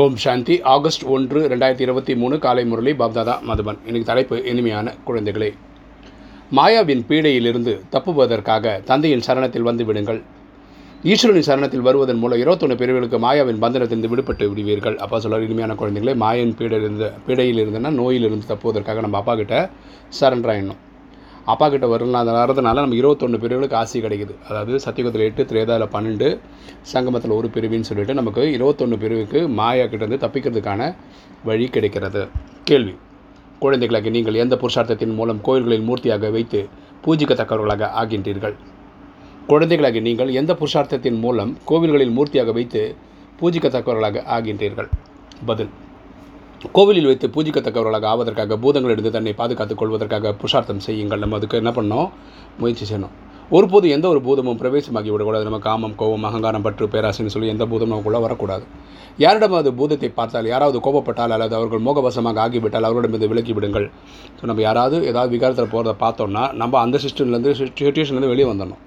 ஓம் சாந்தி. August ஒன்று ரெண்டாயிரத்தி இருபத்தி மூணு காலை முரளி பாப்தாதா மதுபன். எனக்கு தலைப்பு இனிமையான குழந்தைகளே. மாயாவின் பீடையிலிருந்து தப்புவதற்காக தந்தையின் சரணத்தில் வந்து விடுங்கள். ஈஸ்வரனின் சரணத்தில் வருவதன் மூலம் இருபத்தொன்று பிரிவுகளுக்கு மாயாவின் பந்தனத்திலிருந்து விடுபட்டு விடுவீர்கள். அப்பா சொல்ல இனிமையான குழந்தைகளே மாயின் பீடையிலிருந்து பீடையில் இருந்துன்னா நோயிலிருந்து தப்புவதற்காக நம்ம அப்பா கிட்ட சரண்டர் ஆயிடணும். அப்பா கிட்ட வரலாம் வரதுனால நம்ம இருபத்தொன்று பிரிவுகளுக்கு ஆசி கிடைக்குது. அதாவது சத்தியகுத்தில் எட்டு திரேதாவில் பன்னெண்டு சங்கமத்தில் ஒரு பிரிவின்னு சொல்லிட்டு நமக்கு இருபத்தொன்று பிரிவுக்கு மாயா கிட்டேருந்து தப்பிக்கிறதுக்கான வழி கிடைக்கிறது. கேள்வி. குழந்தைகளாக நீங்கள் எந்த புருஷார்த்தத்தின் மூலம் கோயில்களில் மூர்த்தியாக வைத்து பூஜிக்கத்தக்கவர்களாக ஆகின்றீர்கள்? குழந்தைகளாக நீங்கள் எந்த புருஷார்த்தத்தின் மூலம் கோவில்களில் மூர்த்தியாக வைத்து பூஜிக்கத்தக்கவர்களாக ஆகின்றீர்கள்? பதில். கோவிலில் வைத்து பூஜிக்கத்தக்கவர்களாக ஆவதற்காக பூதங்களிலிருந்து தன்னை பாதுகாத்துக் கொள்வதற்காக புருஷார்த்தம் செய்யுங்கள். நம்ம அதுக்கு என்ன பண்ணோம்? முயற்சி செய்யணும். ஒருபோது எந்த ஒரு பூதமும் பிரவேசமாகி விடக்கூடாது. நம்ம காமம் கோபம் அகங்காரம் பற்று பேராசின்னு சொல்லி எந்த பூதமும் நமக்குள்ளே வரக்கூடாது. யாரிடமாவது பூதத்தை பார்த்தால் யாராவது கோபப்பட்டால் அல்லது அவர்கள் மோகவசமாக ஆகிவிட்டால் அவர்களிடமிருந்து விலக்கி விடுங்கள். ஸோ நம்ம யாராவது ஏதாவது விகாரத்தில் போகிறத பார்த்தோம்னா நம்ம அந்த சிஸ்டம்லேருந்து சுச்சுவேஷன்லேருந்து வெளியே வந்துடணும்.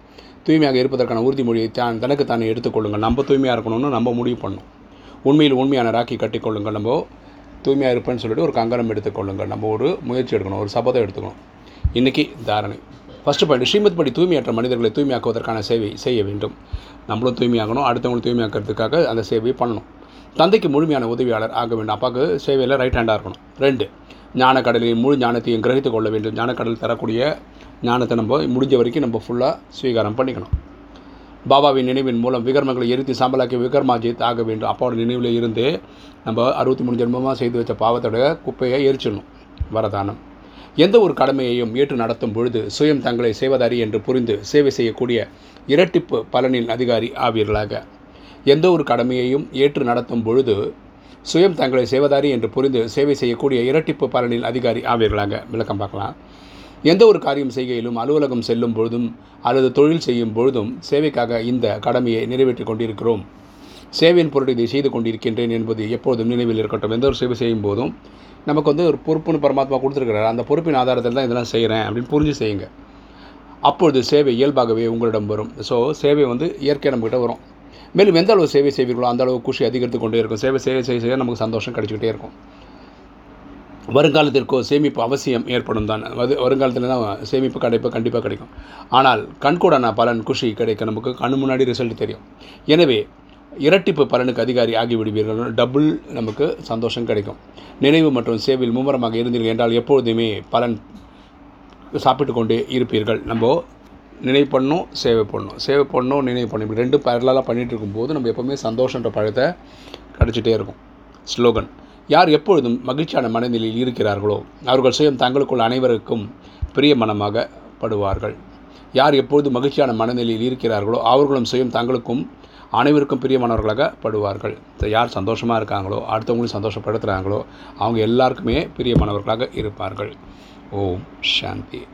தூய்மையாக இருப்பதற்கான உறுதிமொழியை தான் தனக்கு தானே எடுத்துக்கொள்ளுங்கள் நம்ம தூய்மையாக இருக்கணும்னு நம்ம முடிவு பண்ணணும். உண்மையில் உண்மையான ராக்கி கட்டிக்கொள்ளுங்கள் நம்ம தூய்மையாக இருப்பேன்னு சொல்லிட்டு ஒரு கங்கணம் எடுத்துக்கொள்ளுங்கள் நம்ம ஒரு முயற்சி எடுக்கணும் ஒரு சபதம் எடுத்துக்கணும். இன்றைக்கி தாரணை. ஃபஸ்ட்டு பாயிண்ட் ஸ்ரீமத் படி தூய்மையற்ற மனிதர்களை தூய்மையாக்குவதற்கான சேவை செய்ய வேண்டும். நம்மளும் தூய்மையாகணும் அடுத்தவங்களும் தூய்மையாக்கிறதுக்காக அந்த சேவையை பண்ணணும். தந்தைக்கு முழுமையான உதவியாளர் ஆக வேண்டும். அப்பாவுக்கு சேவையில் ரைட் ஹேண்டாக இருக்கணும். ரெண்டு ஞானக்கடலின் முழு ஞானத்தையும் கிரகித்து கொள்ள வேண்டும். ஞானக்கடல் தரக்கூடிய ஞானத்தை நம்ம முடிஞ்ச வரைக்கும் நம்ம ஃபுல்லாக ஸ்வீகாரம் பண்ணிக்கணும். பாபாவின் நினைவின் மூலம் விகர்மங்களை எரித்து சாம்பலாக்கி விகர்மாஜித் ஆக வேண்டும். அப்பாவோட நினைவில் இருந்து நம்ம அறுபத்தி மூணு ஜென்மமாக செய்து வச்ச பாவத்தோட குப்பையை எரிச்சிடணும். வரதானம். எந்த ஒரு கடமையையும் ஏற்று நடத்தும் பொழுது சுயம் தங்களை செய்வதாரி என்று புரிந்து சேவை செய்யக்கூடிய இரட்டிப்பு பலனின் அதிகாரி ஆவீர்களாக. எந்த ஒரு கடமையையும் ஏற்று நடத்தும் பொழுது சுயம் தங்களை செய்வதாரி என்று புரிந்து சேவை செய்யக்கூடிய இரட்டிப்பு பலனின் அதிகாரி ஆவீர்களாக. விளக்கம் பார்க்கலாம். எந்த ஒரு காரியம் செய்கையிலும் அலுவலகம் செல்லும் பொழுதும் அல்லது தொழில் செய்யும் பொழுதும் சேவைக்காக இந்த கடமையை நிறைவேற்றி கொண்டிருக்கிறோம். சேவையின் பொருட்டு இதை செய்து கொண்டிருக்கின்றேன் என்பது எப்போதும் நினைவில் இருக்கட்டும். எந்த ஒரு சேவை செய்யும் போதும் நமக்கு வந்து ஒரு பொறுப்புன்னு பரமாத்மா கொடுத்துருக்கிறார். அந்த பொறுப்பின் ஆதாரத்தில் தான் இதெல்லாம் செய்கிறேன் அப்படின்னு புரிஞ்சு செய்யுங்க. அப்பொழுது சேவை இயல்பாகவே உங்களிடம் வரும். ஸோ சேவை வந்து இயற்கையாக நம்மகிட்ட வரும். மேலும் எந்த அளவு சேவை செய்வீர்களோ அந்த அளவு குஷி அதிகரித்து கொண்டே இருக்கும். சேவை சேவை செய்ய செய்ய நமக்கு சந்தோஷம் கிடைச்சிக்கிட்டே இருக்கும். வருங்காலத்திற்கோ சேமிப்பு அவசியம் ஏற்படும் தான். அது வருங்காலத்தில் தான் சேமிப்பு கிடைப்பு கண்டிப்பாக கிடைக்கும். ஆனால் கண்கூடான பலன் குஷி கிடைக்க நமக்கு கண் முன்னாடி ரிசல்ட் தெரியும். எனவே இரட்டிப்பு பலனுக்கு அதிகாரி ஆகிவிடுவீர்கள். டபுள் நமக்கு சந்தோஷம் கிடைக்கும். நினைவு மற்றும் சேவையில் மும்முரமாக இருந்தீர்கள் என்றால் எப்பொழுதுமே பலன் சாப்பிட்டு கொண்டே இருப்பீர்கள். நம்ம நினைவு பண்ணணும் சேவை பண்ணணும். சேவை பண்ணணும் நினைவு பண்ணணும். இப்படி ரெண்டும் பரலாக பண்ணிகிட்டு இருக்கும்போது நம்ம எப்போவுமே சந்தோஷன்ற பழத்தை கிடச்சிட்டே இருக்கும். ஸ்லோகன் யார் எப்பொழுதும் மகிழ்ச்சியான மனநிலையில் இருக்கிறார்களோ அவர்கள் சுயம் தங்களுக்குள் அனைவருக்கும் பிரிய மனமாக படுவார்கள். யார் எப்பொழுது மகிழ்ச்சியான மனநிலையில் இருக்கிறார்களோ அவர்களும் சுயம் தங்களுக்கும் அனைவருக்கும் பிரியமானவர்களாக படுவார்கள். யார் சந்தோஷமாக இருக்காங்களோ அடுத்தவங்களும் சந்தோஷப்படுத்துகிறாங்களோ அவங்க எல்லாருக்குமே பிரியமானவர்களாக இருப்பார்கள். ஓம் சாந்தி.